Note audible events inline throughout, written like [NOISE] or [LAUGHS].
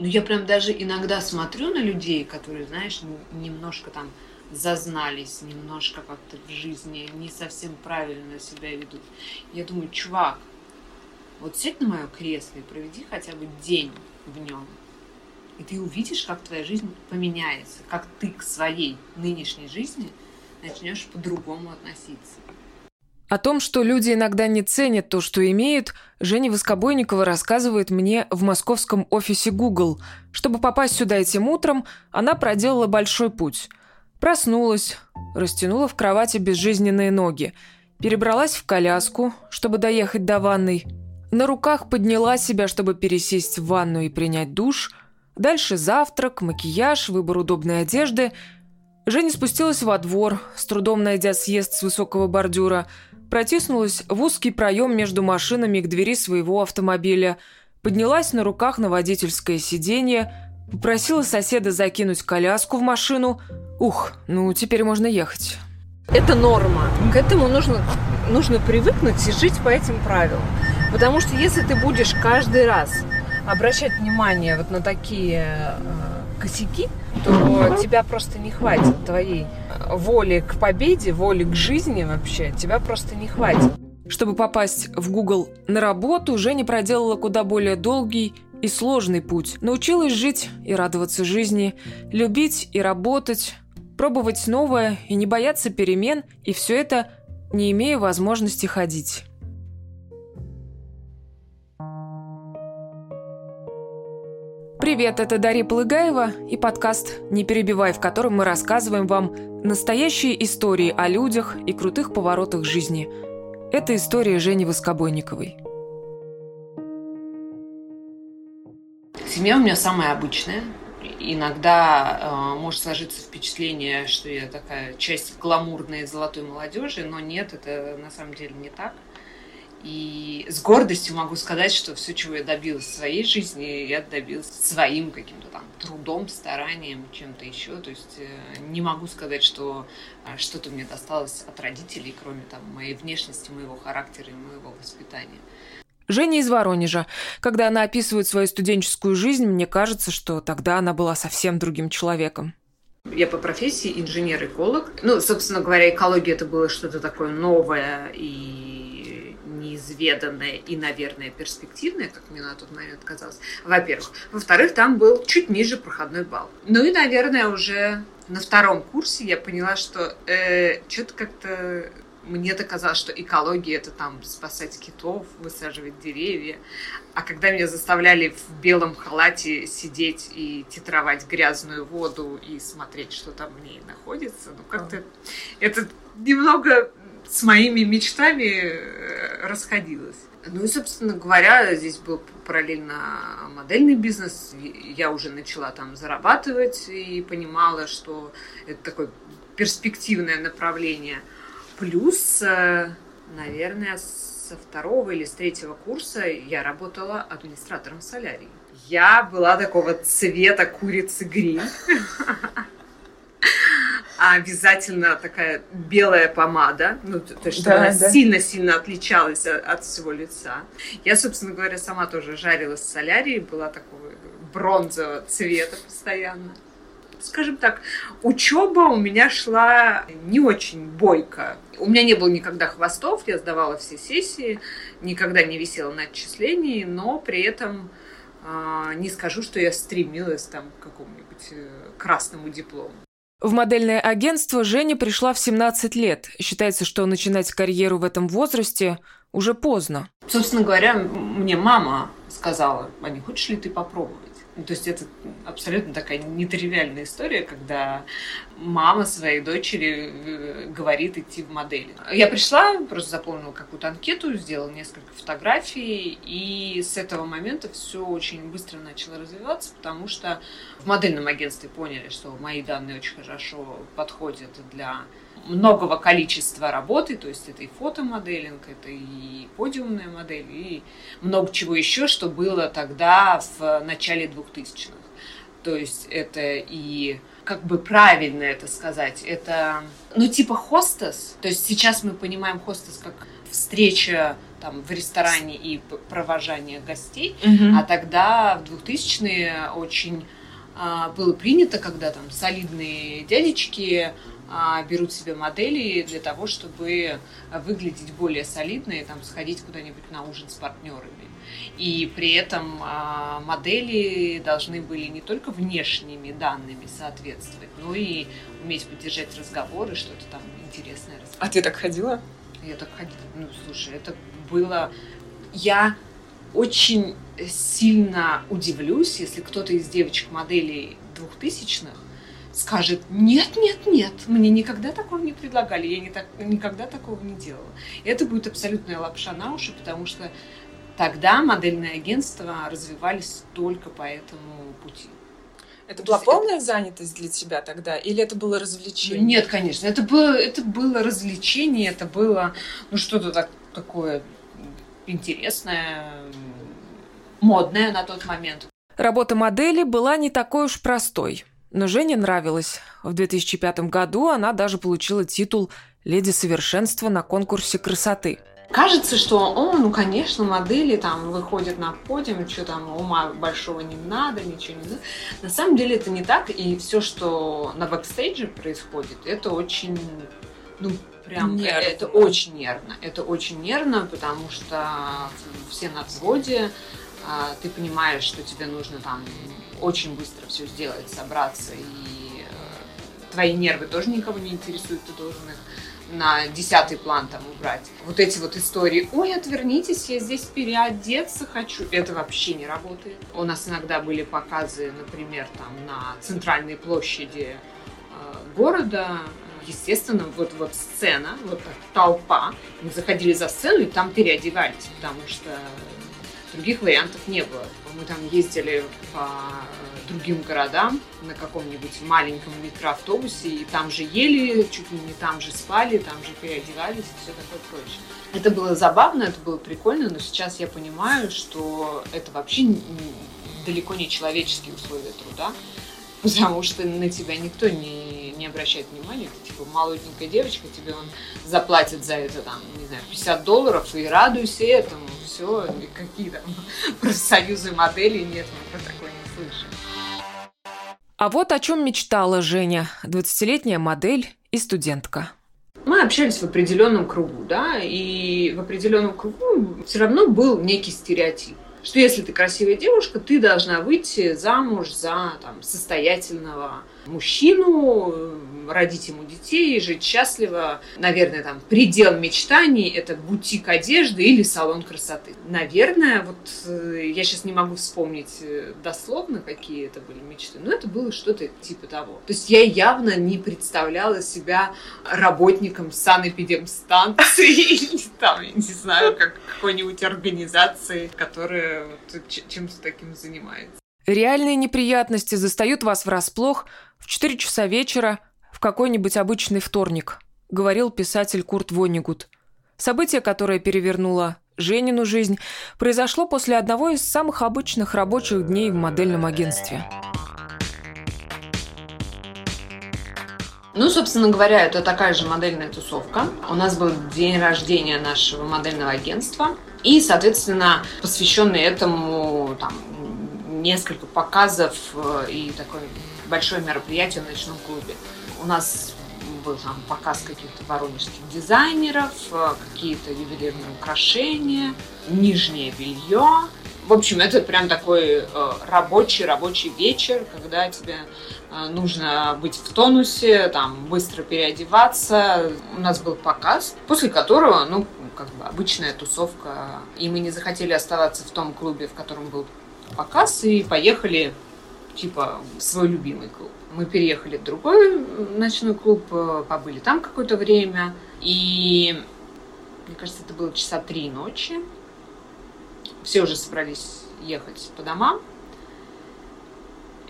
Ну, я прям даже иногда смотрю на людей, которые, знаешь, немножко там зазнались, немножко как-то в жизни не совсем правильно себя ведут. Я думаю, чувак, вот сядь на мое кресло и проведи хотя бы день в нем. И ты увидишь, как твоя жизнь поменяется, как ты к своей нынешней жизни начнешь по-другому относиться. О том, что люди иногда не ценят то, что имеют, Женя Воскобойникова рассказывает мне в московском офисе Google. Чтобы попасть сюда этим утром, она проделала большой путь. Проснулась, растянула в кровати безжизненные ноги, перебралась в коляску, чтобы доехать до ванной, на руках подняла себя, чтобы пересесть в ванну и принять душ. Дальше завтрак, макияж, выбор удобной одежды. Женя спустилась во двор, с трудом найдя съезд с высокого бордюра, протиснулась в узкий проем между машинами к двери своего автомобиля, поднялась на руках на водительское сиденье, попросила соседа закинуть коляску в машину. Ух, ну теперь можно ехать. Это норма. К этому нужно, нужно привыкнуть и жить по этим правилам. Потому что если ты будешь каждый раз обращать внимание вот на такие э, косяки, то тебя просто не хватит твоей воли к победе, воли к жизни вообще, тебя просто не хватит. Чтобы попасть в Google на работу, Женя проделала куда более долгий и сложный путь. Научилась жить и радоваться жизни, любить и работать, пробовать новое и не бояться перемен, и все это не имея возможности ходить. Привет, это Дарья Полыгаева и подкаст «Не перебивай», в котором мы рассказываем вам настоящие истории о людях и крутых поворотах жизни. Это история Жени Воскобойниковой. Семья у меня самая обычная. Иногда э, может сложиться впечатление, что я такая часть гламурной золотой молодежи, но нет, это на самом деле не так. И с гордостью могу сказать, что все, чего я добилась в своей жизни, я добилась своим каким-то там трудом, старанием, чем-то еще. То есть э, не могу сказать, что э, что-то мне досталось от родителей, кроме там моей внешности, моего характера и моего воспитания. Женя из Воронежа. Когда она описывает свою студенческую жизнь, мне кажется, что тогда она была совсем другим человеком. Я по профессии инженер-эколог. Ну, собственно говоря, экология это было что-то такое новое и неизведанное и, наверное, перспективное, как мне на тот момент казалось, во-первых. Во-вторых, там был чуть ниже проходной балл. Ну и, наверное, уже на втором курсе я поняла, что э, что-то как-то мне-то казалось, что экология это там спасать китов, высаживать деревья. А когда меня заставляли в белом халате сидеть и титровать грязную воду и смотреть, что там в ней находится, ну как-то это немного с моими мечтами э, расходилась. Ну и, собственно говоря, здесь был параллельно модельный бизнес. Я уже начала там зарабатывать и понимала, что это такое перспективное направление. Плюс, э, наверное, со второго или с третьего курса я работала администратором солярии. Я была такого цвета курицы гриль. [LAUGHS] а обязательно такая белая помада, ну, то есть чтобы да, она сильно-сильно да. отличалась от, от всего лица. Я, собственно говоря, сама тоже жарилась в солярии, была такого бронзового цвета постоянно. Скажем так, учеба у меня шла не очень бойко. У меня не было никогда хвостов, я сдавала все сессии, никогда не висела на отчислении, но при этом э, не скажу, что я стремилась там к какому-нибудь э, красному диплому. В модельное агентство Женя пришла в 17 лет. Считается, что начинать карьеру в этом возрасте уже поздно. Собственно говоря, мне мама сказала, а не хочешь ли ты попробовать? Ну, то есть это абсолютно такая нетривиальная история, когда мама своей дочери э, говорит идти в модели. Я пришла, просто заполнила какую-то анкету, сделала несколько фотографий, и с этого момента все очень быстро начало развиваться, потому что в модельном агентстве поняли, что мои данные очень хорошо подходят для многого количества работы, то есть это и фотомоделинг, это и подиумная модель, и много чего еще, что было тогда в начале 2000-х. То есть это и как бы правильно это сказать, это, ну, типа хостес. То есть сейчас мы понимаем хостес как встреча там в ресторане и провожание гостей, Мгм. а тогда в 2000-е очень а, было принято, когда там солидные дядечки а, берут себе модели для того, чтобы выглядеть более солидно и там сходить куда-нибудь на ужин с партнерами. И при этом а, модели должны были не только внешними данными соответствовать, но и уметь поддержать разговоры, что-то там интересное рассказать. А ты так ходила? Я так ходила. Ну, слушай, это было... Я очень сильно удивлюсь, если кто-то из девочек-моделей двухтысячных скажет, нет, нет, нет, мне никогда такого не предлагали, я не так, никогда такого не делала. Это будет абсолютная лапша на уши, потому что тогда модельные агентства развивались только по этому пути. Это была полная занятость для тебя тогда? Или это было развлечение? Нет, конечно, это было, это было развлечение, это было ну, что-то так, такое интересное, модное на тот момент. Работа модели была не такой уж простой. Но Жене нравилось. В 2005 году она даже получила титул «Леди совершенства» на конкурсе красоты. Кажется, что, о, ну, конечно, модели там выходят на подиум, что там ума большого не надо, ничего не надо. На самом деле это не так, и все, что на бэкстейдже происходит, это очень, ну, прям, Нервно. это очень нервно. Это очень нервно, потому что все на взводе, а, ты понимаешь, что тебе нужно там очень быстро все сделать, собраться, и э, твои нервы тоже никого не интересуют, ты должен их на десятый план там убрать. Вот эти вот истории, ой, отвернитесь, я здесь переодеться хочу. Это вообще не работает. У нас иногда были показы, например, там на центральной площади э, города. Естественно, вот, вот сцена, вот так, толпа. Мы заходили за сцену и там переодевались, потому что других вариантов не было. Мы там ездили по другим городам на каком-нибудь маленьком микроавтобусе, и там же ели, чуть ли не там же спали, там же переодевались и все такое прочее. Это было забавно, это было прикольно, но сейчас я понимаю, что это вообще далеко не человеческие условия труда, [LAUGHS] потому что на тебя никто не, не обращает внимания. Ты типа молоденькая девочка, тебе он заплатит за это там, не знаю, 50 долларов, и радуйся этому. Все, какие там [LAUGHS] профсоюзы моделей, нет, мы про такое не слышим. А вот о чем мечтала Женя, 20-летняя модель и студентка. Мы общались в определенном кругу, да, и в определенном кругу все равно был некий стереотип, что если ты красивая девушка, ты должна выйти замуж за там, состоятельного мужчину, родить ему детей, жить счастливо. Наверное, там предел мечтаний – это бутик одежды или салон красоты. Наверное, вот э, я сейчас не могу вспомнить э, дословно, какие это были мечты, но это было что-то типа того. То есть я явно не представляла себя работником санэпидемстанции [LAUGHS] там, я не знаю, как какой-нибудь организации, которая вот чем-то таким занимается. Реальные неприятности застают вас врасплох в 4 часа вечера в какой-нибудь обычный вторник, говорил писатель Курт Воннигут. Событие, которое перевернуло Женину жизнь, произошло после одного из самых обычных рабочих дней в модельном агентстве. Ну, собственно говоря, это такая же модельная тусовка. У нас был день рождения нашего модельного агентства. И, соответственно, посвященный этому там, несколько показов э, и такое большое мероприятие в ночном клубе. У нас был там показ каких-то воронежских дизайнеров, э, какие-то ювелирные украшения, нижнее белье. В общем, это прям такой рабочий-рабочий вечер, когда тебе э, нужно быть в тонусе, там, быстро переодеваться. У нас был показ, после которого, ну, как бы обычная тусовка. И мы не захотели оставаться в том клубе, в котором был показ, и поехали, типа, свой любимый клуб. Мы переехали в другой ночной клуб, э, побыли там какое-то время, и мне кажется, это было часа три ночи. Все уже собрались ехать по домам.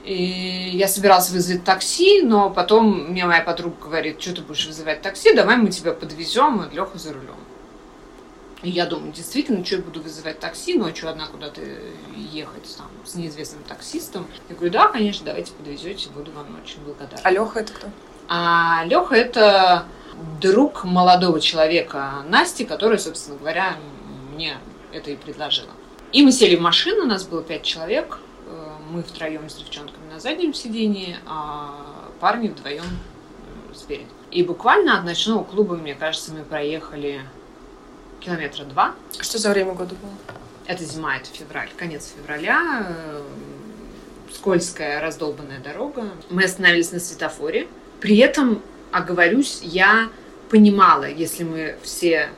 И я собиралась вызвать такси, но потом мне моя подруга говорит, что ты будешь вызывать такси, давай мы тебя подвезем, и Леха за рулем. И я думаю, действительно, что я буду вызывать такси, ночью одна куда-то ехать там, с неизвестным таксистом. Я говорю, да, конечно, давайте подвезете, буду вам очень благодарна. А Леха это кто? А Леха это друг молодого человека Насти, который, собственно говоря, мне это и предложила. И мы сели в машину, у нас было пять человек, э, мы втроем с девчонками на заднем сидении, а парни вдвоем э, спереди. И буквально от ночного клуба, мне кажется, мы проехали километра два. Что за время года было? Это зима, это февраль, конец февраля. Э, скользкая, раздолбанная дорога. Мы остановились на светофоре. При этом, оговорюсь, я понимала, если мы все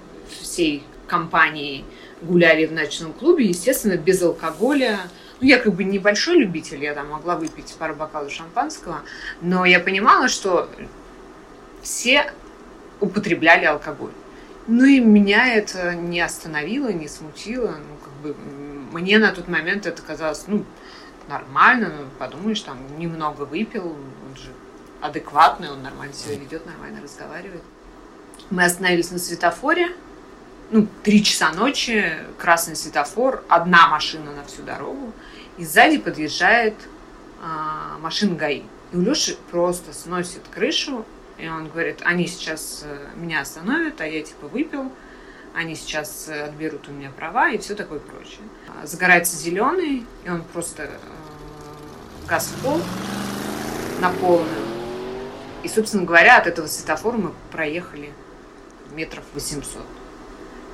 всей компанией гуляли в ночном клубе, естественно, без алкоголя. Ну, я как бы небольшой любитель, я там могла выпить пару бокалов шампанского, но я понимала, что все употребляли алкоголь. Ну и меня это не остановило, не смутило. Ну, как бы, мне на тот момент это казалось, ну, нормально, ну, подумаешь, там, немного выпил, он же адекватный, он нормально себя ведет, нормально разговаривает. Мы остановились на светофоре, ну, три часа ночи, красный светофор, одна машина на всю дорогу, и сзади подъезжает а, машина ГАИ. И у Леши просто сносит крышу, и он говорит, они сейчас э, меня остановят, а я типа выпил, они сейчас э, отберут у меня права и все такое прочее. А, загорается зеленый, и он просто э, газ в пол на полную. И, собственно говоря, от этого светофора мы проехали метров 800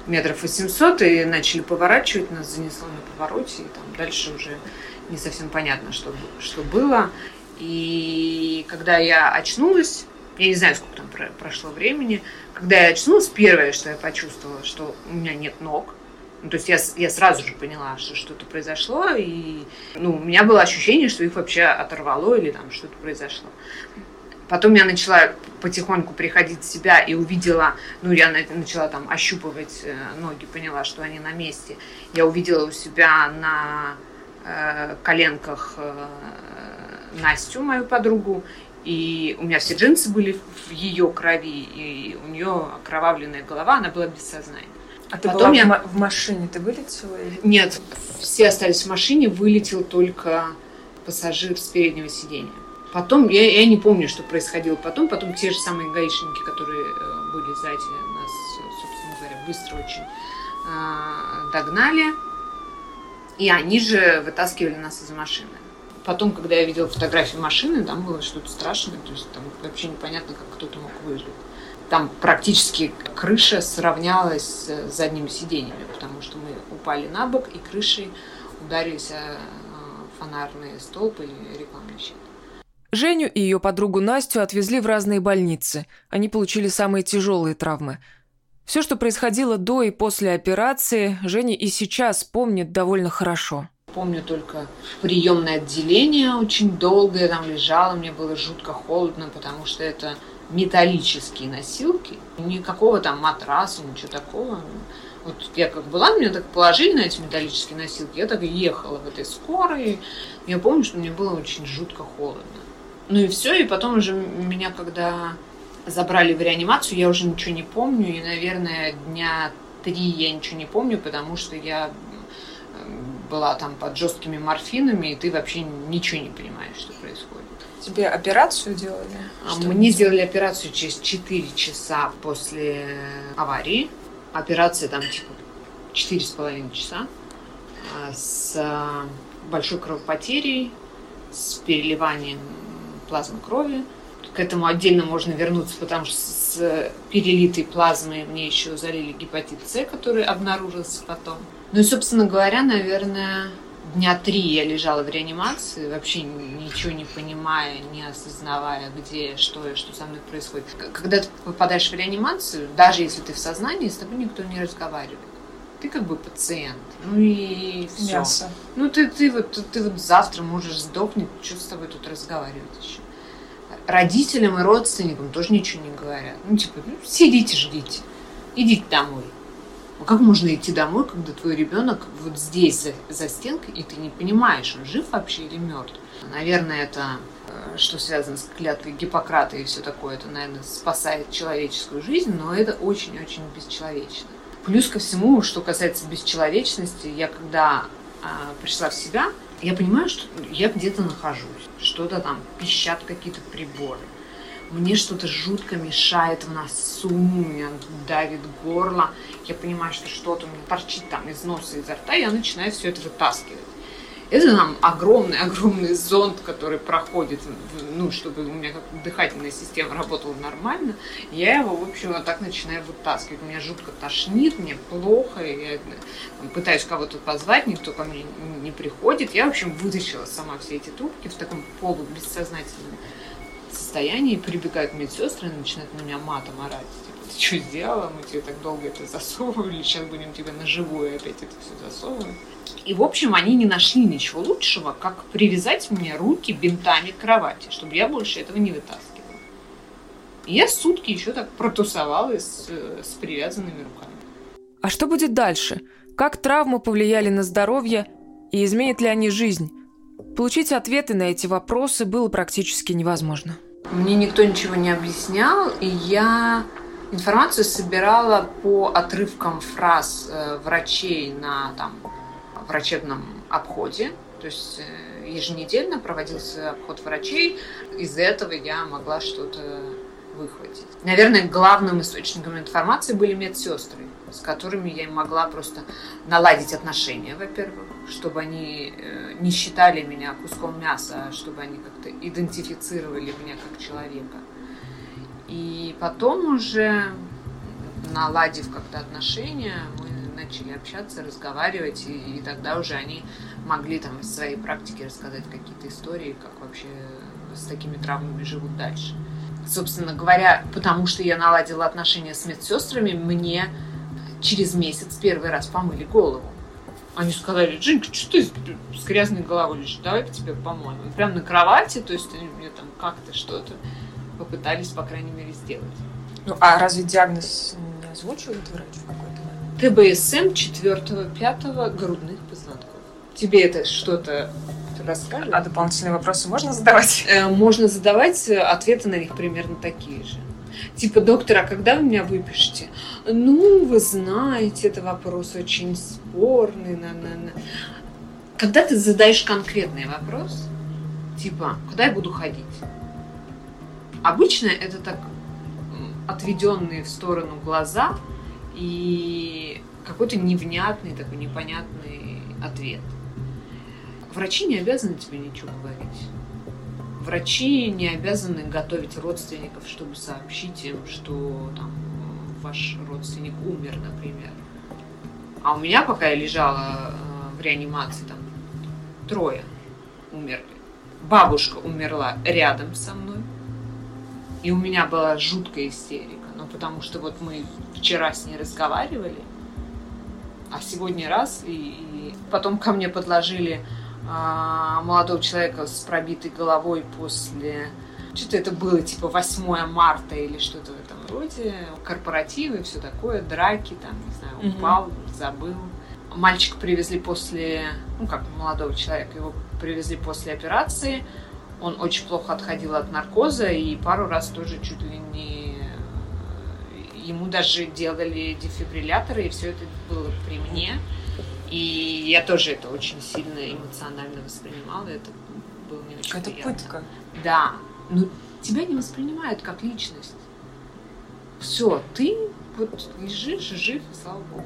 метров 800 и начали поворачивать, нас занесло на повороте, и там дальше уже не совсем понятно, что, что было. И когда я очнулась, я не знаю, сколько там прошло времени, когда я очнулась, первое, что я почувствовала, что у меня нет ног, ну, то есть я, я сразу же поняла, что что-то произошло, и ну, у меня было ощущение, что их вообще оторвало или там что-то произошло. Потом я начала потихоньку приходить в себя и увидела, ну, я начала там ощупывать э, ноги, поняла, что они на месте. Я увидела у себя на э, коленках э, Настю, мою подругу, и у меня все джинсы были в ее крови, и у нее окровавленная голова, она была без сознания. А ты Потом была я... в машине, ты вылетела? Или... Нет, все остались в машине, вылетел только пассажир с переднего сиденья. Потом, я, я не помню, что происходило потом, потом те же самые гаишники, которые э, были сзади нас, собственно говоря, быстро очень э, догнали, и они же вытаскивали нас из машины. Потом, когда я видела фотографии машины, там было что-то страшное, то есть там вообще непонятно, как кто-то мог выжить. Там практически крыша сравнялась с задними сиденьями, потому что мы упали на бок, и крышей ударились о фонарные столбы и рекламный щит. Женю и ее подругу Настю отвезли в разные больницы. Они получили самые тяжелые травмы. Все, что происходило до и после операции, Женя и сейчас помнит довольно хорошо. Помню только приемное отделение очень долго я там лежала, мне было жутко холодно, потому что это металлические носилки, никакого там матраса, ничего такого. Вот я как была, меня так положили на эти металлические носилки, я так ехала в этой скорой. Я помню, что мне было очень жутко холодно. Ну и все, и потом уже меня, когда забрали в реанимацию, я уже ничего не помню, и, наверное, дня три я ничего не помню, потому что я была там под жесткими морфинами, и ты вообще ничего не понимаешь, что происходит. Тебе операцию делали? А мне сделали операцию через 4 часа после аварии. Операция там типа четыре с половиной часа а, с а, большой кровопотерей, с переливанием плазмы крови. К этому отдельно можно вернуться, потому что с перелитой плазмой мне еще залили гепатит С, который обнаружился потом. Ну и, собственно говоря, наверное, дня три я лежала в реанимации, вообще ничего не понимая, не осознавая, где, что и что со мной происходит. Когда ты попадаешь в реанимацию, даже если ты в сознании, с тобой никто не разговаривает. Ты как бы пациент. Ну и все. Мясо. Ну ты, ты, вот, ты вот завтра можешь сдохнуть, что с тобой тут разговаривать еще родителям и родственникам тоже ничего не говорят. Ну, типа, ну, сидите, ждите, идите домой. А как можно идти домой, когда твой ребенок вот здесь, за, за стенкой, и ты не понимаешь, он жив вообще или мертв? Наверное, это э, что связано с клятвой Гиппократа и все такое, это, наверное, спасает человеческую жизнь, но это очень-очень бесчеловечно. Плюс ко всему, что касается бесчеловечности, я когда а, пришла в себя, я понимаю, что я где-то нахожусь, что-то там пищат какие-то приборы. мне что-то жутко мешает в носу, меня давит горло, я понимаю, что что-то у меня торчит там из носа, изо рта, я начинаю все это вытаскивать. Это нам огромный-огромный [LAUGHS] зонд, который проходит, ну, чтобы у меня как дыхательная система работала нормально. Я его, в общем, вот так начинаю вытаскивать. Меня жутко тошнит, мне плохо, я пытаюсь кого-то позвать, никто ко мне не приходит. Я, в общем, вытащила сама все эти трубки в таком полубессознательном состоянии, прибегают медсестры и начинают на меня матом орать. Что сделала? Мы тебе так долго это засовывали, [LAUGHS] сейчас будем тебе на живую опять это все засовывать. И, в общем, они не нашли ничего лучшего, как привязать мне руки бинтами к кровати, чтобы я больше этого не вытаскивала. И я сутки еще так протусовала с, с привязанными руками. А что будет дальше? Как травмы повлияли на здоровье и изменят ли они жизнь? Получить ответы на эти вопросы было практически невозможно. Мне никто ничего не объяснял, и я информацию собирала по отрывкам фраз э, врачей на там, врачебном обходе, то есть э, еженедельно проводился обход врачей. Из этого я могла что-то выхватить. Наверное, главным источником информации были медсестры, с которыми я могла просто наладить отношения, во-первых, чтобы они э, не считали меня куском мяса, а чтобы они как-то идентифицировали меня как человека. И потом уже, наладив как-то отношения, мы начали общаться, разговаривать, и, и тогда уже они могли там из своей практики рассказать какие-то истории, как вообще с такими травмами живут дальше. Собственно говоря, потому что я наладила отношения с медсестрами, мне через месяц первый раз помыли голову. Они сказали, Джинка, что ты с грязной головой лежишь? Давай-ка тебе помоем. И прямо на кровати, то есть мне там как-то что-то попытались, по крайней мере, сделать. Ну, а разве диагноз не озвучивает врач какой-то? ТБСМ 4-5 грудных позвонков. Тебе это что-то расскажет? А дополнительные вопросы можно задавать? Э, можно задавать, э, ответы на них примерно такие же. Типа, доктор, а когда вы меня выпишете? Ну, вы знаете, это вопрос очень спорный. На -на -на. Когда ты задаешь конкретный вопрос, типа, когда я буду ходить? Обычно это так отведенные в сторону глаза – и какой-то невнятный, такой непонятный ответ. Врачи не обязаны тебе ничего говорить. Врачи не обязаны готовить родственников, чтобы сообщить им, что там ваш родственник умер, например. А у меня, пока я лежала э, в реанимации, там трое умерли. Бабушка умерла рядом со мной. И у меня была жуткая истерика ну, потому что вот мы вчера с ней разговаривали, а сегодня раз, и, и потом ко мне подложили а, молодого человека с пробитой головой после... Что-то это было, типа, 8 марта или что-то в этом роде. Корпоративы, все такое, драки, там, не знаю, упал, mm-hmm. забыл. Мальчика привезли после... Ну, как молодого человека, его привезли после операции. Он очень плохо отходил от наркоза и пару раз тоже чуть ли не ему даже делали дефибрилляторы, и все это было при мне. И я тоже это очень сильно эмоционально воспринимала, это было не очень Это приятно. пытка. Да, но тебя не воспринимают как личность. Все, ты вот лежишь, жив, слава богу.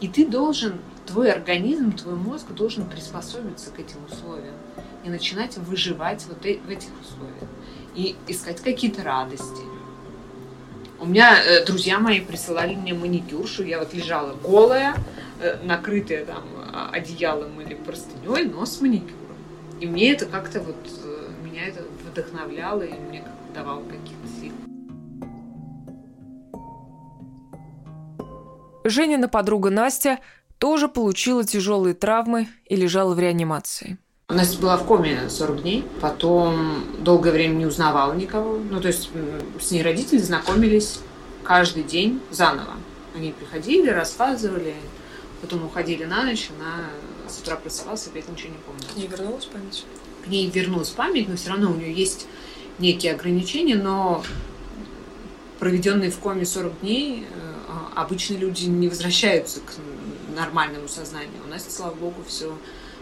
И ты должен, твой организм, твой мозг должен приспособиться к этим условиям и начинать выживать вот в этих условиях. И искать какие-то радости, у меня э, друзья мои присылали мне маникюршу, я вот лежала голая, э, накрытая там а, одеялом или простыней, но с маникюром. И мне это как-то вот, э, меня это вдохновляло и мне давало каких-то сил. Женина подруга Настя тоже получила тяжелые травмы и лежала в реанимации. Настя была в коме 40 дней, потом долгое время не узнавала никого. Ну, то есть с ней родители знакомились каждый день заново. Они приходили, рассказывали, потом уходили на ночь, она с утра просыпалась, опять ничего не помнит. К ней вернулась память? К ней вернулась память, но все равно у нее есть некие ограничения, но проведенные в коме 40 дней обычно люди не возвращаются к нормальному сознанию. У нас, слава богу, все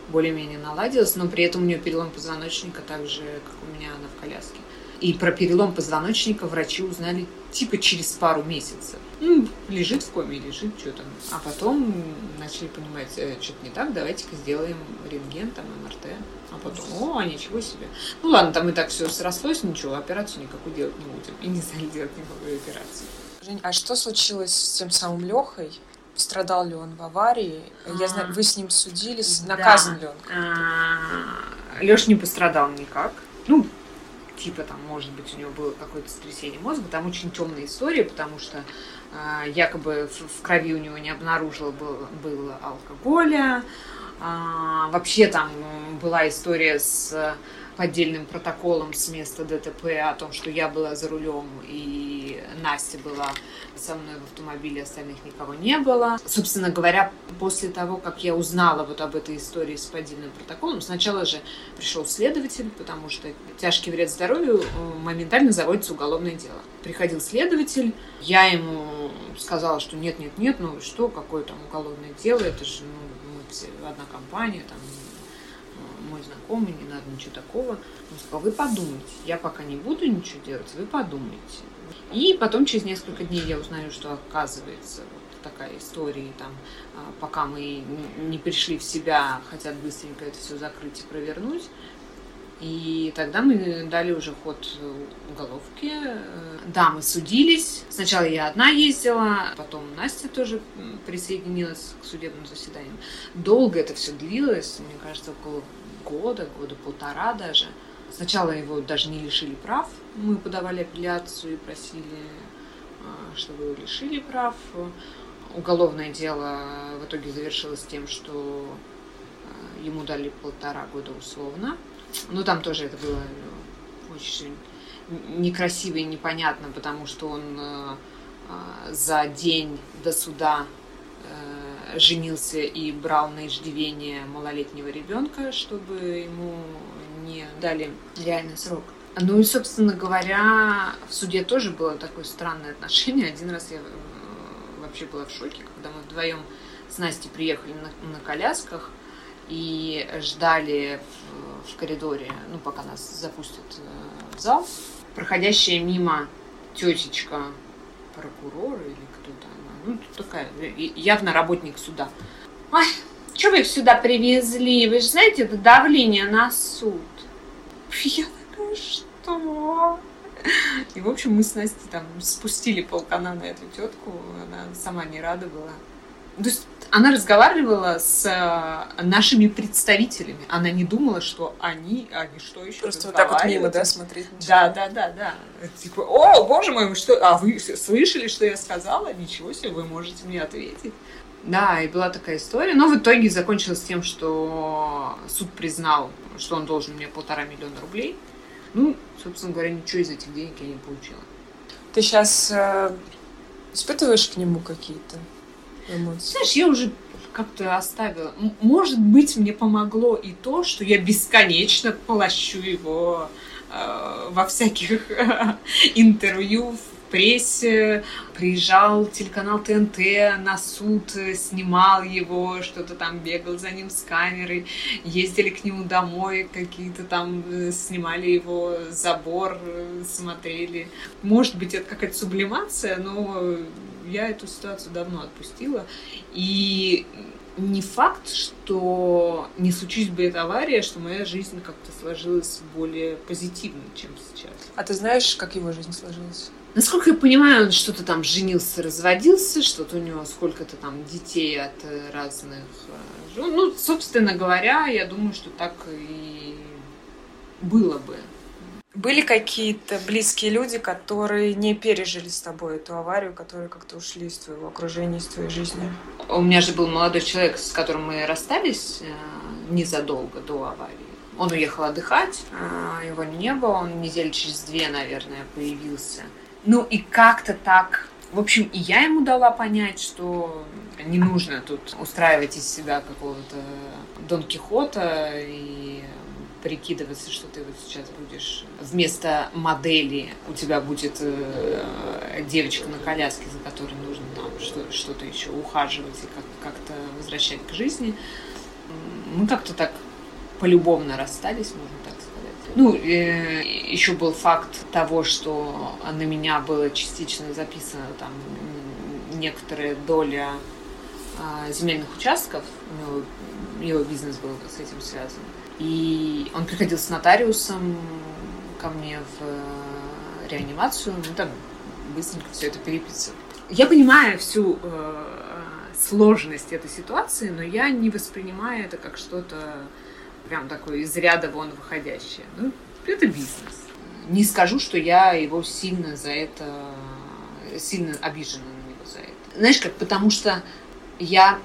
более-менее наладилась, но при этом у нее перелом позвоночника так же, как у меня она в коляске. И про перелом позвоночника врачи узнали типа через пару месяцев. Ну, лежит в коме, лежит, что там. А потом начали понимать, э, что-то не так, давайте-ка сделаем рентген, там, МРТ. А потом, о, ничего себе. Ну ладно, там и так все срослось, ничего, операцию никакую делать не будем. И не стали делать никакую операцию. Жень, а что случилось с тем самым Лехой? Пострадал ли он в аварии? Я знаю, вы с ним судились, наказан да. ли он? А, Леша не пострадал никак. Ну, типа там, может быть, у него было какое-то сотрясение мозга. Там очень темная история, потому что э, якобы в, в крови у него не обнаружило было, было алкоголя. А, вообще там была история с поддельным протоколом с места ДТП о том, что я была за рулем и Настя была со мной в автомобиле, остальных никого не было. Собственно говоря, после того, как я узнала вот об этой истории с поддельным протоколом, сначала же пришел следователь, потому что тяжкий вред здоровью э, моментально заводится уголовное дело. Приходил следователь, я ему сказала, что нет, нет, нет, ну что, какое там уголовное дело, это же ну, мы все одна компания, там мой знакомый, не надо ничего такого. Он сказал, вы подумайте, я пока не буду ничего делать, вы подумайте. И потом через несколько дней я узнаю, что оказывается вот такая история, там, а, пока мы не пришли в себя, хотят быстренько это все закрыть и провернуть. И тогда мы дали уже ход уголовки. Да, мы судились. Сначала я одна ездила, потом Настя тоже присоединилась к судебным заседаниям. Долго это все длилось, мне кажется, около года, года полтора даже. Сначала его даже не лишили прав. Мы подавали апелляцию и просили, а, чтобы его лишили прав. Уголовное дело в итоге завершилось тем, что а, ему дали полтора года условно. Но там тоже это было ну, очень некрасиво и непонятно, потому что он а, за день до суда женился и брал на иждивение малолетнего ребенка, чтобы ему не дали реальный срок. Ну и, собственно говоря, в суде тоже было такое странное отношение. Один раз я э, вообще была в шоке, когда мы вдвоем с Настей приехали на, на колясках и ждали в, в коридоре, ну, пока нас запустят э, в зал. Проходящая мимо тетечка прокурора или ну, такая, явно работник суда. Ой, что вы их сюда привезли? Вы же знаете, это давление на суд. Я такая, что? И, в общем, мы с Настей там спустили полкана на эту тетку. Она сама не рада была. То есть она разговаривала с э, нашими представителями. Она не думала, что они, они что еще Просто вот так вот мимо, да, смотреть? Да, да, да, да. Типа, о, боже мой, что, а вы слышали, что я сказала? Ничего себе, вы можете мне ответить. Да, и была такая история. Но в итоге закончилось тем, что суд признал, что он должен мне полтора миллиона рублей. Ну, собственно говоря, ничего из этих денег я не получила. Ты сейчас э, испытываешь к нему какие-то эмоции? Знаешь, я уже как-то оставила. Может быть, мне помогло и то, что я бесконечно полощу его э, во всяких э, [LAUGHS] интервью, в прессе. Приезжал телеканал ТНТ на суд, снимал его, что-то там бегал за ним с камерой. Ездили к нему домой, какие-то там э, снимали его забор, э, смотрели. Может быть, это какая-то сублимация, но я эту ситуацию давно отпустила. И не факт, что не случись бы эта авария, что моя жизнь как-то сложилась более позитивно, чем сейчас. А ты знаешь, как его жизнь сложилась? Насколько я понимаю, он что-то там женился, разводился, что-то у него сколько-то там детей от разных э, Ну, собственно говоря, я думаю, что так и было бы. Были какие-то близкие люди, которые не пережили с тобой эту аварию, которые как-то ушли из твоего окружения, из твоей жизни? У меня же был молодой человек, с которым мы расстались э, незадолго до аварии. Он уехал отдыхать, э, его не было, он недели через две, наверное, появился. Ну и как-то так в общем, и я ему дала понять, что не нужно тут устраивать из себя какого-то Дон Кихота и прикидываться, что ты вот сейчас будешь вместо модели у тебя будет э, девочка на коляске, за которой нужно там что- что-то еще ухаживать и как- как-то возвращать к жизни. Мы как-то так полюбовно расстались, можно так сказать. Ну, э, еще был факт того, что на меня было частично записано там некоторая доля э, земельных участков. У него, его бизнес был с этим связан. И он приходил с нотариусом ко мне в э, реанимацию, ну там быстренько все это переписывал. Я понимаю всю э, сложность этой ситуации, но я не воспринимаю это как что-то прям такое из ряда вон выходящее. Ну, это бизнес. Не скажу, что я его сильно за это, сильно обижена на него за это. Знаешь как, потому что я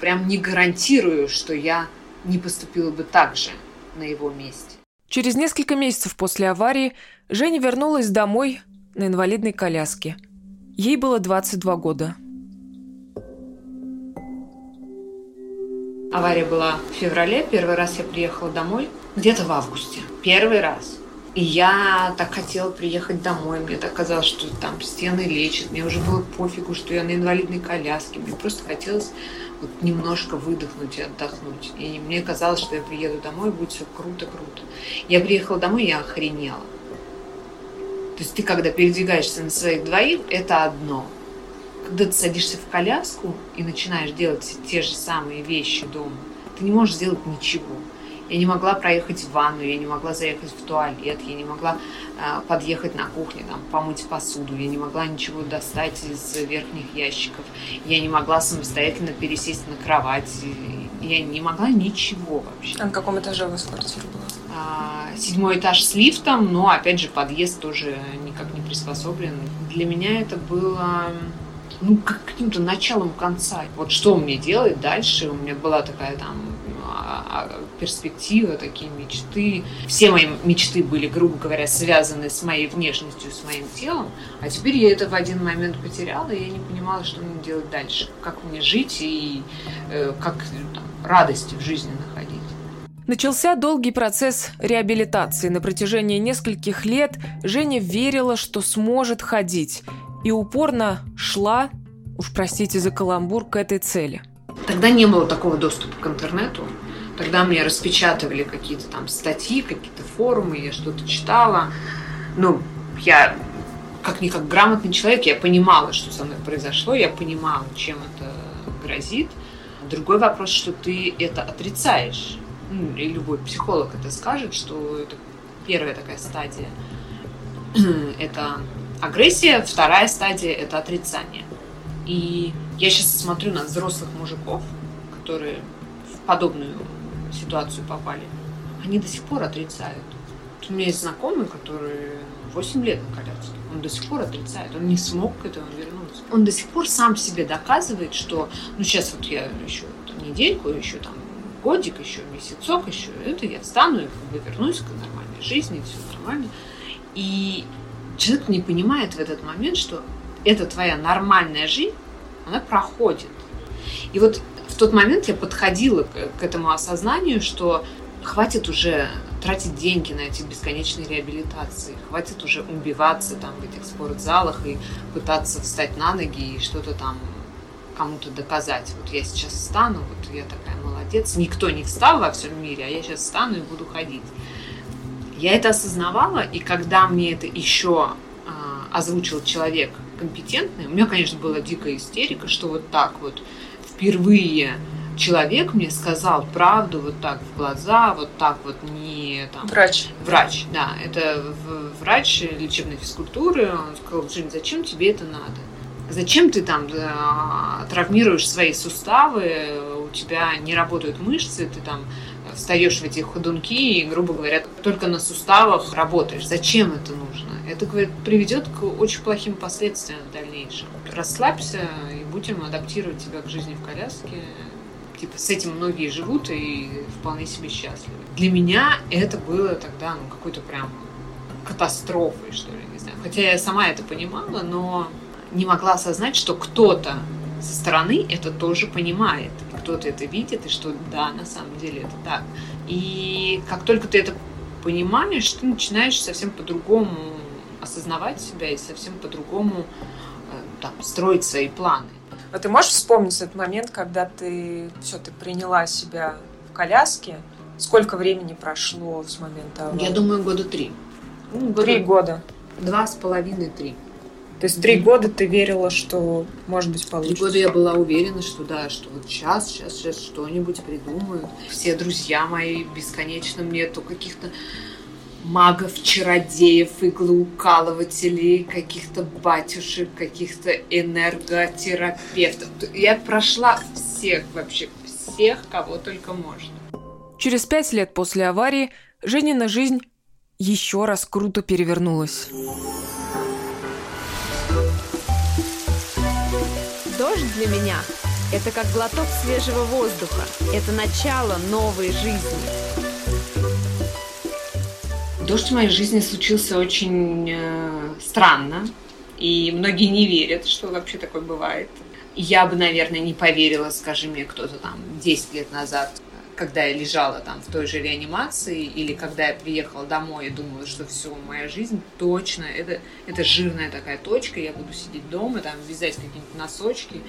прям не гарантирую, что я не поступила бы так же на его месте. Через несколько месяцев после аварии Женя вернулась домой на инвалидной коляске. Ей было 22 года. Авария была в феврале. Первый раз я приехала домой где-то в августе. Первый раз. И я так хотела приехать домой. Мне так казалось, что там стены лечат. Мне уже было пофигу, что я на инвалидной коляске. Мне просто хотелось вот немножко выдохнуть и отдохнуть. И мне казалось, что я приеду домой, будет все круто-круто. Я приехала домой, я охренела. То есть ты, когда передвигаешься на своих двоих, это одно. Когда ты садишься в коляску и начинаешь делать те же самые вещи дома, ты не можешь сделать ничего. Я не могла проехать в ванну, я не могла заехать в туалет, я не могла э, подъехать на кухню, там, помыть посуду, я не могла ничего достать из верхних ящиков, я не могла самостоятельно пересесть на кровать, я не могла ничего вообще. А на каком этаже у вас квартира была? А, седьмой этаж с лифтом, но, опять же, подъезд тоже никак не приспособлен. Для меня это было ну, как каким-то началом конца. Вот что мне делать дальше? У меня была такая там а, перспектива, такие мечты. Все мои мечты были, грубо говоря, связаны с моей внешностью, с моим телом. А теперь я это в один момент потеряла, и я не понимала, что мне делать дальше. Как мне жить и э, как там, радости в жизни находить. Начался долгий процесс реабилитации. На протяжении нескольких лет Женя верила, что сможет ходить. И упорно шла, уж простите за каламбур, к этой цели. Тогда не было такого доступа к интернету. Тогда мне распечатывали какие-то там статьи, какие-то форумы, я что-то читала. Ну, я как-никак грамотный человек, я понимала, что со мной произошло, я понимала, чем это грозит. Другой вопрос, что ты это отрицаешь. Ну, и любой психолог это скажет, что это первая такая стадия. [CLEARS THROAT] это агрессия, вторая стадия – это отрицание. И я сейчас смотрю на взрослых мужиков, которые в подобную ситуацию попали, они до сих пор отрицают. У меня есть знакомый, который 8 лет на коляске. Он до сих пор отрицает. Он не смог к этому вернуться. Он до сих пор сам себе доказывает, что ну сейчас вот я еще там, недельку, еще там годик, еще месяцок, еще это я встану и как бы вернусь к нормальной жизни, все нормально. И человек не понимает в этот момент, что это твоя нормальная жизнь, она проходит. И вот тот момент я подходила к, к этому осознанию, что хватит уже тратить деньги на эти бесконечные реабилитации, хватит уже убиваться там в этих спортзалах и пытаться встать на ноги и что-то там кому-то доказать. Вот я сейчас встану, вот я такая молодец. Никто не встал во всем мире, а я сейчас встану и буду ходить. Я это осознавала, и когда мне это еще э, озвучил человек компетентный, у меня, конечно, была дикая истерика, что вот так вот впервые человек мне сказал правду вот так в глаза, вот так вот не там... Врач. Врач, да. Это врач лечебной физкультуры. Он сказал, Жень, зачем тебе это надо? Зачем ты там да, травмируешь свои суставы, у тебя не работают мышцы, ты там встаешь в эти ходунки и, грубо говоря, только на суставах работаешь. Зачем это нужно? Это, говорит, приведет к очень плохим последствиям в дальнейшем. Расслабься будем адаптировать тебя к жизни в коляске. Типа с этим многие живут и вполне себе счастливы. Для меня это было тогда ну, какой-то прям катастрофой, что ли, не знаю. Хотя я сама это понимала, но не могла осознать, что кто-то со стороны это тоже понимает. Кто-то это видит, и что да, на самом деле это так. И как только ты это понимаешь, ты начинаешь совсем по-другому осознавать себя и совсем по-другому э, там, строить свои планы. А ты можешь вспомнить этот момент, когда ты все, ты приняла себя в коляске. Сколько времени прошло с момента? Я думаю, года три. Ну, три года. Два с половиной, три. То есть три года ты верила, что может быть получится? Три года я была уверена, что да, что вот сейчас, сейчас, сейчас что-нибудь придумают. Все друзья мои бесконечно мне то каких-то магов, чародеев, иглоукалывателей, каких-то батюшек, каких-то энерготерапевтов. Я прошла всех вообще, всех, кого только можно. Через пять лет после аварии Женина жизнь еще раз круто перевернулась. Дождь для меня – это как глоток свежего воздуха. Это начало новой жизни. Дождь в моей жизни случился очень э, странно. И многие не верят, что вообще такое бывает. Я бы, наверное, не поверила, скажи мне кто-то там 10 лет назад, когда я лежала там в той же реанимации, или когда я приехала домой и думала, что все, моя жизнь точно, это, это жирная такая точка, я буду сидеть дома, там, вязать какие-нибудь носочки,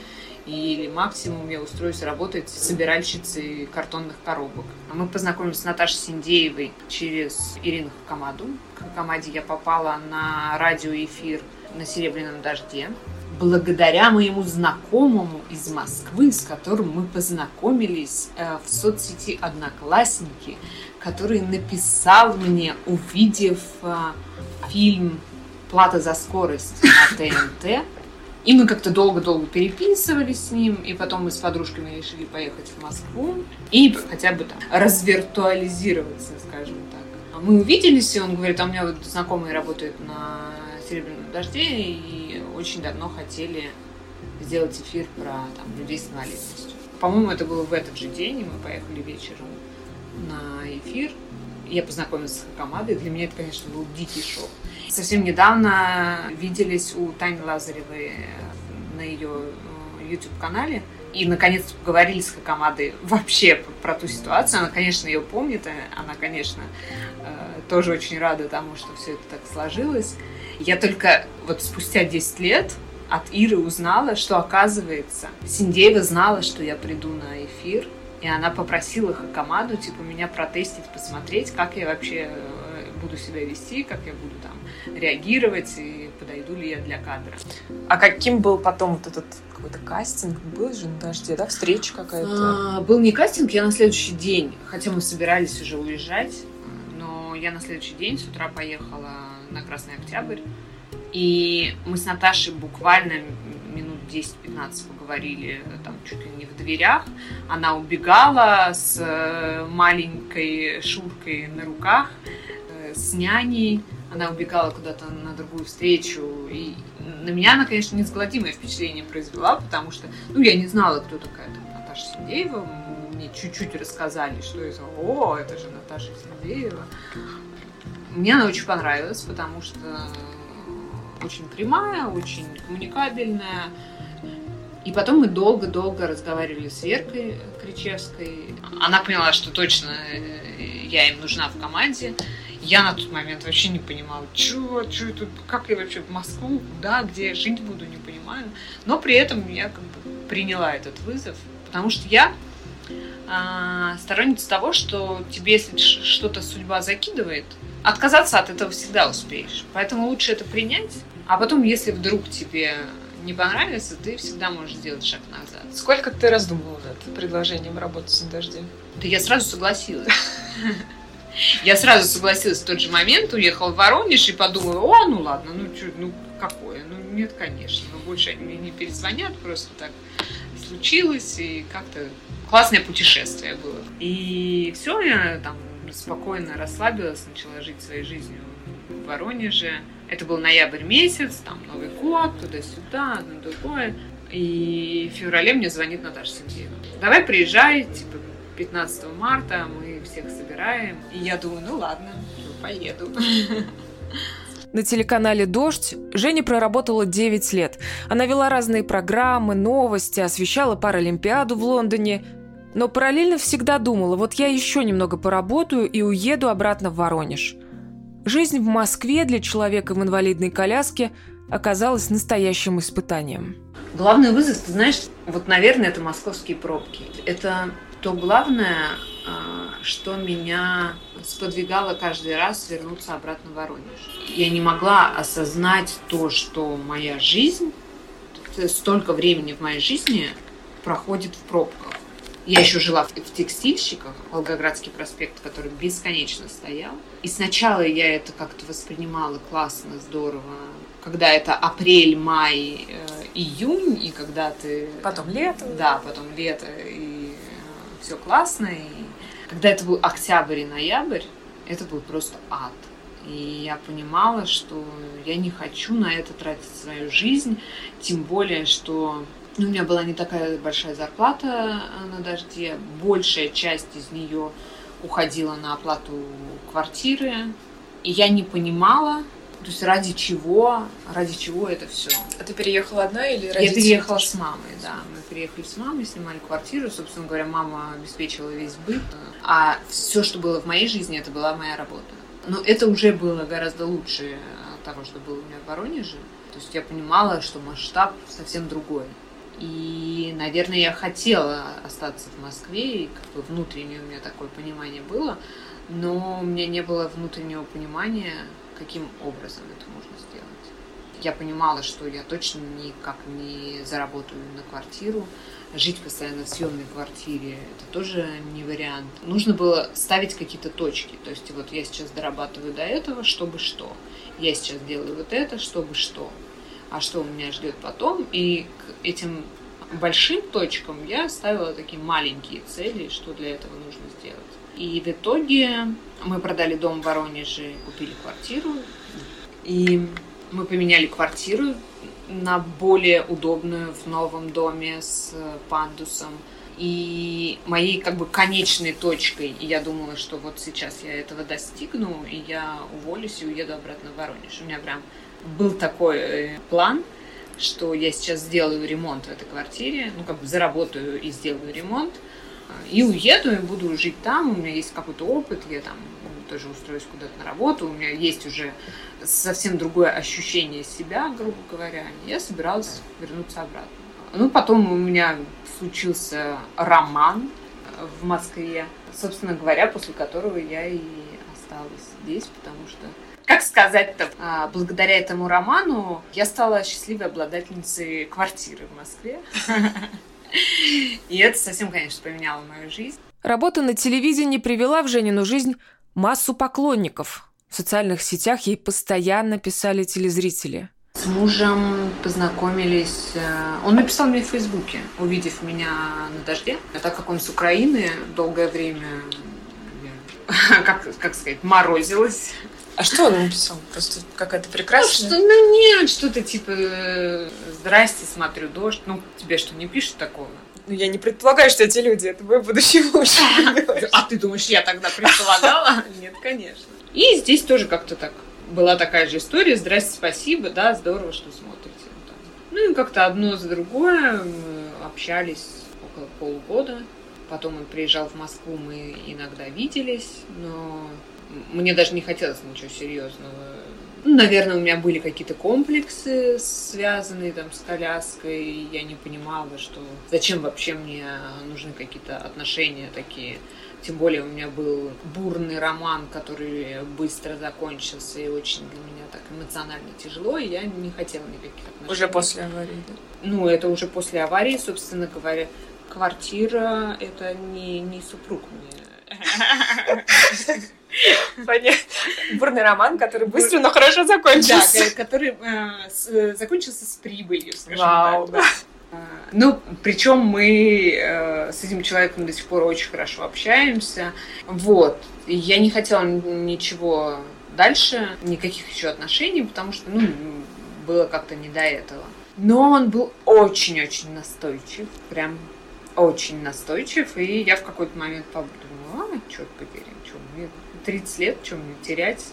или максимум я устроюсь работать собиральщицей картонных коробок. Мы познакомились с Наташей Синдеевой через Ирину Хакамаду. К Хакамаде я попала на радиоэфир на «Серебряном дожде» благодаря моему знакомому из Москвы, с которым мы познакомились э, в соцсети «Одноклассники», который написал мне, увидев э, фильм «Плата за скорость» на ТНТ. И мы как-то долго-долго переписывались с ним, и потом мы с подружками решили поехать в Москву и хотя бы там развиртуализироваться, скажем так. Мы увиделись, и он говорит, а у меня вот знакомый работает на «Серебряном дожде», и очень давно хотели сделать эфир про там, людей с инвалидностью. По-моему, это было в этот же день, и мы поехали вечером на эфир. Я познакомилась с Хакамадой. Для меня это, конечно, был дикий шок. Совсем недавно виделись у Тани Лазаревой на ее э, YouTube-канале. И, наконец-то, поговорили с Хакамадой вообще про ту ситуацию. Она, конечно, ее помнит. Она, конечно, э, тоже очень рада тому, что все это так сложилось. Я только вот спустя 10 лет от Иры узнала, что, оказывается, Синдеева знала, что я приду на эфир, и она попросила Хакамаду, типа, меня протестить, посмотреть, как я вообще э, буду себя вести, как я буду там реагировать, и подойду ли я для кадра. А каким был потом вот этот какой-то кастинг? Был же на дожде, да? Встреча какая-то? А, был не кастинг, я на следующий день, хотя мы собирались уже уезжать, но я на следующий день с утра поехала на Красный Октябрь. И мы с Наташей буквально минут 10-15 поговорили там чуть ли не в дверях. Она убегала с э, маленькой Шуркой на руках, э, с няней. Она убегала куда-то на другую встречу. И на меня она, конечно, неизгладимое впечатление произвела, потому что, ну, я не знала, кто такая там Наташа Синдеева. Мне чуть-чуть рассказали, что это, о, это же Наташа Синдеева. Мне она очень понравилась, потому что очень прямая, очень коммуникабельная. И потом мы долго-долго разговаривали с Веркой Кричевской. Она поняла, что точно я им нужна в команде. Я на тот момент вообще не понимала, что, что тут, как я вообще в Москву, куда, где я жить буду, не понимаю. Но при этом я как бы приняла этот вызов, потому что я э, сторонница того, что тебе, если что-то судьба закидывает, отказаться от этого всегда успеешь. Поэтому лучше это принять. А потом, если вдруг тебе не понравится, ты всегда можешь сделать шаг назад. Сколько ты раздумывала над предложением работать на дожде? Да я сразу согласилась. [LAUGHS] Я сразу согласилась в тот же момент, уехала в Воронеж и подумала, о, ну ладно, ну что, ну какое? Ну нет, конечно, ну больше они не перезвонят, просто так случилось, и как-то классное путешествие было. И все, я там спокойно расслабилась, начала жить своей жизнью в Воронеже. Это был ноябрь месяц, там Новый год, туда-сюда, одно другое. И в феврале мне звонит Наташа Сергеева. Давай приезжай, типа 15 марта мы всех собираем. И я думаю, ну ладно, поеду. [LAUGHS] На телеканале «Дождь» Женя проработала 9 лет. Она вела разные программы, новости, освещала Паралимпиаду в Лондоне – но параллельно всегда думала, вот я еще немного поработаю и уеду обратно в Воронеж. Жизнь в Москве для человека в инвалидной коляске оказалась настоящим испытанием. Главный вызов, ты знаешь, вот, наверное, это московские пробки. Это то главное, что меня сподвигало каждый раз вернуться обратно в Воронеж. Я не могла осознать то, что моя жизнь, столько времени в моей жизни проходит в пробках. Я еще жила в, в текстильщиках, Волгоградский проспект, который бесконечно стоял. И сначала я это как-то воспринимала классно, здорово. Когда это апрель, май, э, июнь, и когда ты... Потом лето. Да, потом лето, и э, все классно. И когда это был октябрь и ноябрь, это был просто ад. И я понимала, что я не хочу на это тратить свою жизнь, тем более, что ну, у меня была не такая большая зарплата на дожде, большая часть из нее уходила на оплату квартиры, и я не понимала, то есть ради чего, ради чего это все. А ты переехала одна или ради Я переехала с мамой, да. Мы переехали с мамой, снимали квартиру. Собственно говоря, мама обеспечила весь быт. А все, что было в моей жизни, это была моя работа. Но это уже было гораздо лучше того, что было у меня в Воронеже. То есть я понимала, что масштаб совсем другой. И, наверное, я хотела остаться в Москве, и как бы внутреннее у меня такое понимание было, но у меня не было внутреннего понимания, каким образом это можно сделать. Я понимала, что я точно никак не заработаю на квартиру. Жить постоянно в съемной квартире – это тоже не вариант. Нужно было ставить какие-то точки. То есть вот я сейчас дорабатываю до этого, чтобы что. Я сейчас делаю вот это, чтобы что а что у меня ждет потом. И к этим большим точкам я ставила такие маленькие цели, что для этого нужно сделать. И в итоге мы продали дом в Воронеже, купили квартиру. И мы поменяли квартиру на более удобную в новом доме с пандусом. И моей как бы конечной точкой, и я думала, что вот сейчас я этого достигну, и я уволюсь и уеду обратно в Воронеж. У меня прям был такой э, план, что я сейчас сделаю ремонт в этой квартире, ну, как бы заработаю и сделаю ремонт, э, и уеду, и буду жить там, у меня есть какой-то опыт, я там тоже устроюсь куда-то на работу, у меня есть уже совсем другое ощущение себя, грубо говоря. Я собиралась вернуться обратно. Ну, потом у меня случился роман в Москве, собственно говоря, после которого я и осталась здесь, потому что как сказать-то, а, благодаря этому роману я стала счастливой обладательницей квартиры в Москве. [LAUGHS] И это совсем, конечно, поменяло мою жизнь. Работа на телевидении привела в Женину жизнь массу поклонников. В социальных сетях ей постоянно писали телезрители. С мужем познакомились. Э, он написал мне в Фейсбуке, увидев меня на дожде. А так как он с Украины, долгое время [LAUGHS] как, как сказать, морозилась. А что он написал? Просто какая-то прекрасная? Ну, что, ну нет, что-то типа «Здрасте, смотрю дождь». Ну, тебе что, не пишут такого? Ну, я не предполагаю, что эти люди, это мой будущий муж. [LAUGHS] А ты думаешь, я тогда предполагала? [LAUGHS] Нет, конечно. И здесь тоже как-то так была такая же история. Здрасте, спасибо, да, здорово, что смотрите. Ну и как-то одно за другое мы общались около полугода. Потом он приезжал в Москву, мы иногда виделись, но мне даже не хотелось ничего серьезного. Ну, наверное, у меня были какие-то комплексы, связанные там с коляской. Я не понимала, что зачем вообще мне нужны какие-то отношения такие. Тем более у меня был бурный роман, который быстро закончился и очень для меня так эмоционально тяжело, и я не хотела никаких отношений. Уже после аварии, да? Ну, это уже после аварии, собственно говоря. Квартира — это не, не супруг мне. [LAUGHS] [LAUGHS] Понятно. Бурный роман, который быстро, но хорошо закончился. Да, который э, э, закончился с прибылью, скажем Вау. так. Да. Э, ну, причем мы э, с этим человеком до сих пор очень хорошо общаемся. Вот. Я не хотела ничего дальше, никаких еще отношений, потому что, ну, было как-то не до этого. Но он был очень-очень настойчив, прям очень настойчив, и я в какой-то момент подумала, а, черт побери, что мне 30 лет, мне терять,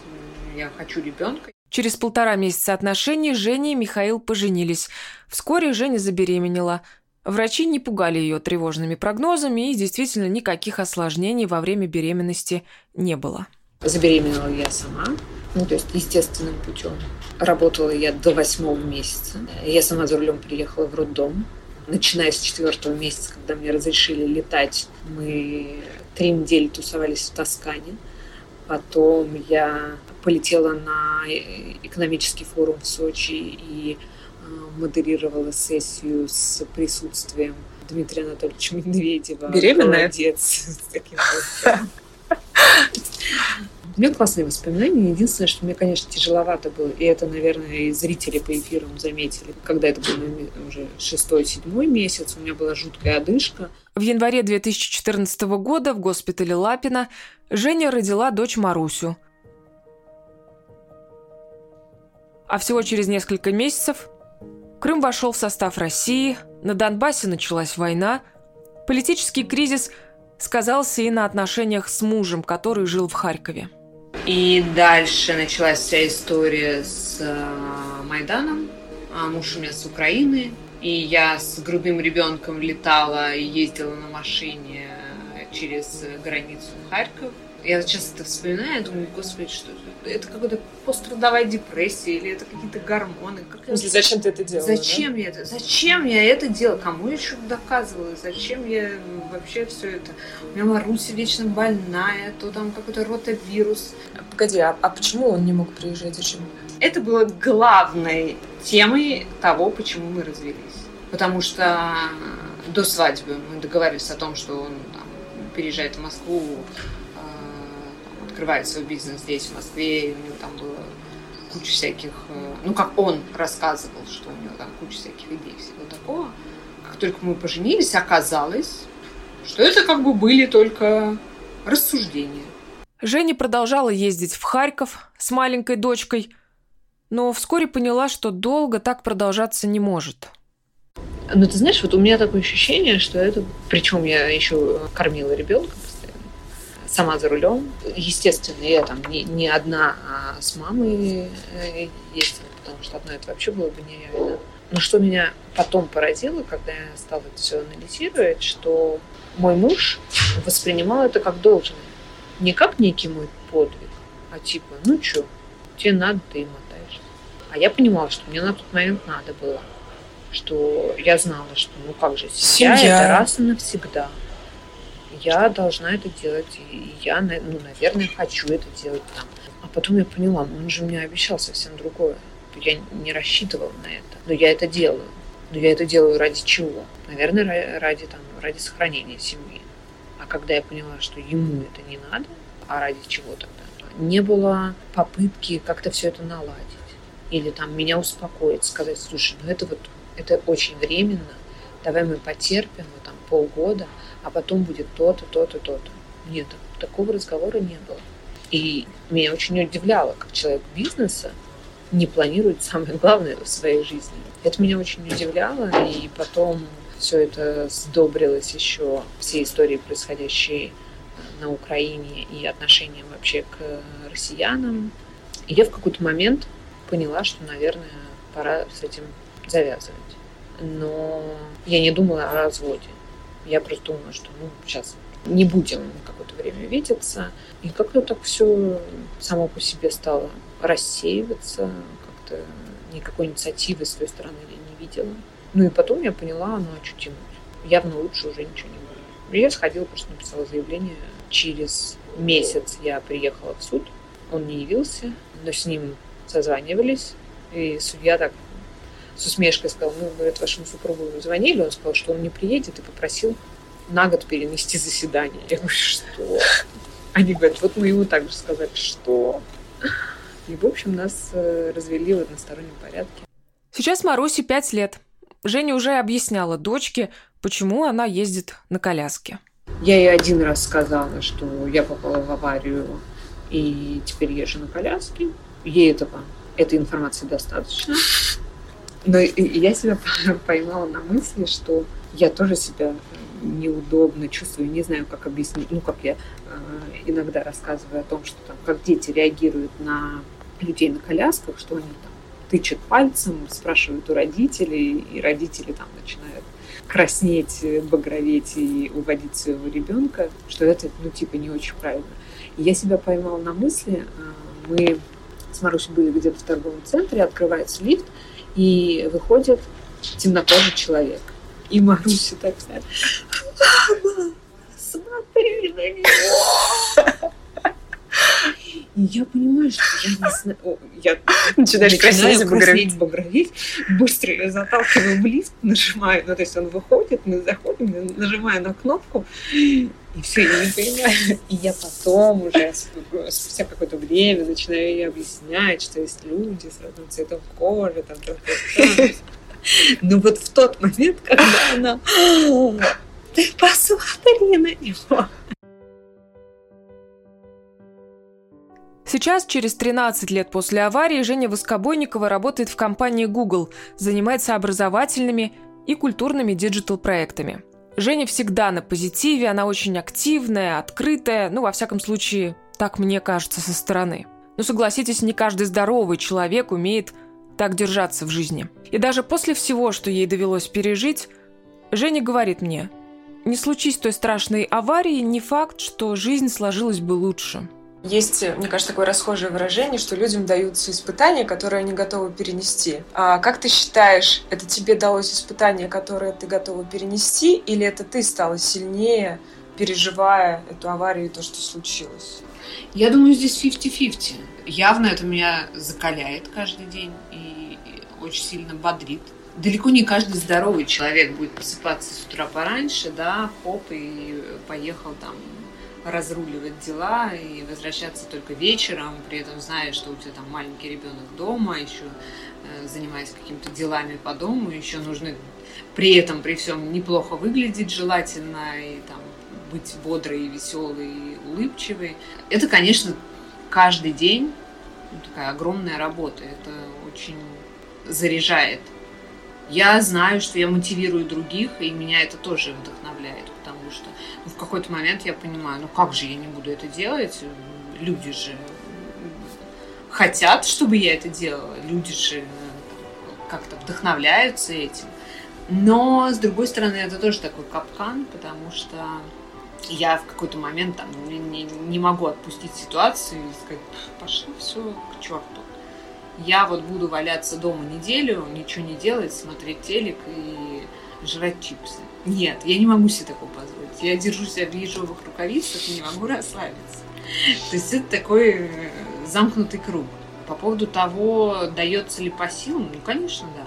я хочу ребенка. Через полтора месяца отношений Женя и Михаил поженились. Вскоре Женя забеременела. Врачи не пугали ее тревожными прогнозами, и действительно никаких осложнений во время беременности не было. Забеременела я сама, ну, то есть естественным путем. Работала я до восьмого месяца. Я сама за рулем приехала в роддом. Начиная с четвертого месяца, когда мне разрешили летать, мы три недели тусовались в Тоскане. Потом я полетела на э, экономический форум в Сочи и э, модерировала сессию с присутствием Дмитрия Анатольевича Медведева. [LAUGHS] Беременная? Молодец. У меня классные воспоминания. Единственное, что мне, конечно, тяжеловато было, и это, наверное, и зрители по эфирам заметили, когда это был уже шестой-седьмой месяц, у меня была жуткая одышка. В январе 2014 года в госпитале Лапина Женя родила дочь Марусю. А всего через несколько месяцев Крым вошел в состав России, на Донбассе началась война, политический кризис сказался и на отношениях с мужем, который жил в Харькове. И дальше началась вся история с э, Майданом. А муж у меня с Украины. И я с грудным ребенком летала и ездила на машине через границу в Харьков. Я сейчас это вспоминаю, думаю, господи, что это? Это какая-то пострадовая депрессия или это какие-то гормоны? Как В смысле, зачем ты это делала? Зачем я это? Зачем я это делала? Кому я что-то доказывала? Зачем я вообще все это? У меня Маруся вечно больная, то там какой-то ротавирус. Погоди, а, а почему он не мог приезжать? Зачем? Это было главной темой того, почему мы развелись. Потому что до свадьбы мы договорились о том, что он там, переезжает в Москву, э, открывает свой бизнес здесь, в Москве, и у него там было куча всяких, э, ну, как он рассказывал, что у него там куча всяких идей, всего такого. Как только мы поженились, оказалось, что это как бы были только рассуждения. Женя продолжала ездить в Харьков с маленькой дочкой, но вскоре поняла, что долго так продолжаться не может. Но ты знаешь, вот у меня такое ощущение, что это... Причем я еще кормила ребенка постоянно. Сама за рулем. Естественно, я там не, не одна, а с мамой э, ездила, потому что одна это вообще было бы нереально. Но что меня потом поразило, когда я стала это все анализировать, что мой муж воспринимал это как должное. Не как некий мой подвиг, а типа, ну что, тебе надо, ты мотаешь. А я понимала, что мне на тот момент надо было что я знала, что ну как же, семья, Семья. это раз и навсегда. Я должна это делать, и я, ну, наверное, хочу это делать там. А потом я поняла, ну, он же мне обещал совсем другое. Я не рассчитывала на это, но я это делаю. Но я это делаю ради чего? Наверное, ра- ради, там, ради сохранения семьи. А когда я поняла, что ему это не надо, а ради чего тогда? Не было попытки как-то все это наладить. Или там меня успокоить, сказать, слушай, ну это вот это очень временно, давай мы потерпим вот там полгода, а потом будет то-то, то-то, то-то. Нет, такого разговора не было. И меня очень удивляло, как человек бизнеса не планирует самое главное в своей жизни. Это меня очень удивляло, и потом все это сдобрилось еще всей историей, происходящей на Украине и отношением вообще к россиянам. И я в какой-то момент поняла, что, наверное, пора с этим завязывать. Но я не думала о разводе. Я просто думала, что ну, сейчас не будем какое-то время видеться. И как-то так все само по себе стало рассеиваться. Как-то никакой инициативы с той стороны я не видела. Ну и потом я поняла, ну а что тянуть? Явно лучше уже ничего не будет. Я сходила, просто написала заявление. Через месяц я приехала в суд. Он не явился, но с ним созванивались. И судья так с усмешкой сказал, ну, говорит, вашему супругу звонили, он сказал, что он не приедет и попросил на год перенести заседание. Я говорю, что? Они говорят, вот мы ему также сказали, что? И, в общем, нас э, развели в одностороннем порядке. Сейчас Марусе пять лет. Женя уже объясняла дочке, почему она ездит на коляске. Я ей один раз сказала, что я попала в аварию и теперь езжу на коляске. Ей этого, этой информации достаточно. Но я себя [LAUGHS] поймала на мысли, что я тоже себя неудобно чувствую, не знаю, как объяснить. Ну, как я э, иногда рассказываю о том, что там, как дети реагируют на людей на колясках, что они там тычут пальцем, спрашивают у родителей, и родители там начинают краснеть, багроветь и уводить своего ребенка, что это, ну, типа, не очень правильно. И я себя поймала на мысли, э, мы с Марусей были где-то в торговом центре, открывается лифт, и выходит темнокожий человек. И Маруся так вся, мама, смотри, на него. Я понимаю, что я не знаю... Я Начинаешь краснеть, краснеть, багроветь. Быстро ее заталкиваю в лист, нажимаю. Ну, то есть он выходит, мы заходим, нажимаю на кнопку. И все, я не понимаю. И я потом уже, спустя какое-то время, начинаю ей объяснять, что есть люди с разным цветом кожи. Там, там, там. Но вот в тот момент, когда она... Ты посмотри на него. Сейчас, через 13 лет после аварии, Женя Воскобойникова работает в компании Google, занимается образовательными и культурными диджитал-проектами. Женя всегда на позитиве, она очень активная, открытая, ну, во всяком случае, так мне кажется со стороны. Но согласитесь, не каждый здоровый человек умеет так держаться в жизни. И даже после всего, что ей довелось пережить, Женя говорит мне, не случись той страшной аварии, не факт, что жизнь сложилась бы лучше. Есть, мне кажется, такое расхожее выражение, что людям даются испытания, которые они готовы перенести. А как ты считаешь, это тебе далось испытание, которое ты готова перенести, или это ты стала сильнее, переживая эту аварию и то, что случилось? Я думаю, здесь 50-50. Явно это меня закаляет каждый день и очень сильно бодрит. Далеко не каждый здоровый человек будет просыпаться с утра пораньше, да, хоп, и поехал там разруливать дела и возвращаться только вечером, при этом зная, что у тебя там маленький ребенок дома, еще э, занимаясь какими-то делами по дому, еще нужно при этом, при всем неплохо выглядеть желательно и там быть бодрой, веселой, и улыбчивой. Это, конечно, каждый день такая огромная работа. Это очень заряжает. Я знаю, что я мотивирую других, и меня это тоже вдохновляет, в какой-то момент я понимаю, ну как же я не буду это делать? Люди же хотят, чтобы я это делала, люди же как-то вдохновляются этим. Но, с другой стороны, это тоже такой капкан, потому что я в какой-то момент там не, не, не могу отпустить ситуацию и сказать, пошло все к черту я вот буду валяться дома неделю, ничего не делать, смотреть телек и жрать чипсы. Нет, я не могу себе такого позволить. Я держу себя в ежовых рукавицах и не могу расслабиться. То есть это такой э, замкнутый круг. По поводу того, дается ли по силам, ну, конечно, да.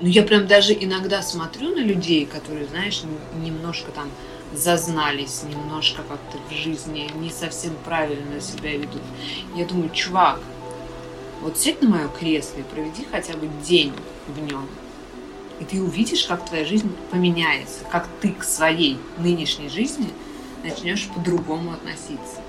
Но я прям даже иногда смотрю на людей, которые, знаешь, немножко там зазнались, немножко как-то в жизни не совсем правильно себя ведут. Я думаю, чувак, вот сядь на мое кресло и проведи хотя бы день в нем. И ты увидишь, как твоя жизнь поменяется, как ты к своей нынешней жизни начнешь по-другому относиться.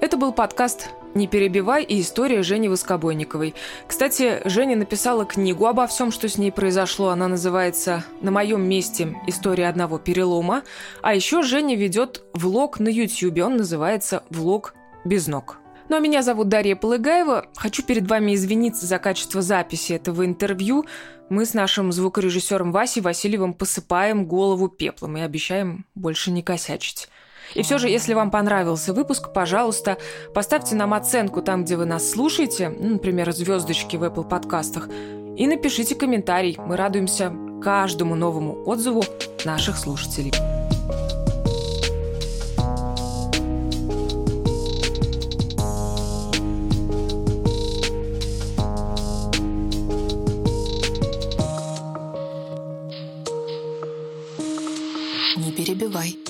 Это был подкаст «Не перебивай» и история Жени Воскобойниковой. Кстати, Женя написала книгу обо всем, что с ней произошло. Она называется «На моем месте. История одного перелома». А еще Женя ведет влог на YouTube. Он называется «Влог без ног». Ну а меня зовут Дарья Полыгаева. Хочу перед вами извиниться за качество записи этого интервью. Мы с нашим звукорежиссером Васей Васильевым посыпаем голову пеплом и обещаем больше не косячить. И все же, если вам понравился выпуск, пожалуйста, поставьте нам оценку там, где вы нас слушаете, ну, например, звездочки в Apple подкастах, и напишите комментарий. Мы радуемся каждому новому отзыву наших слушателей. Перебивай.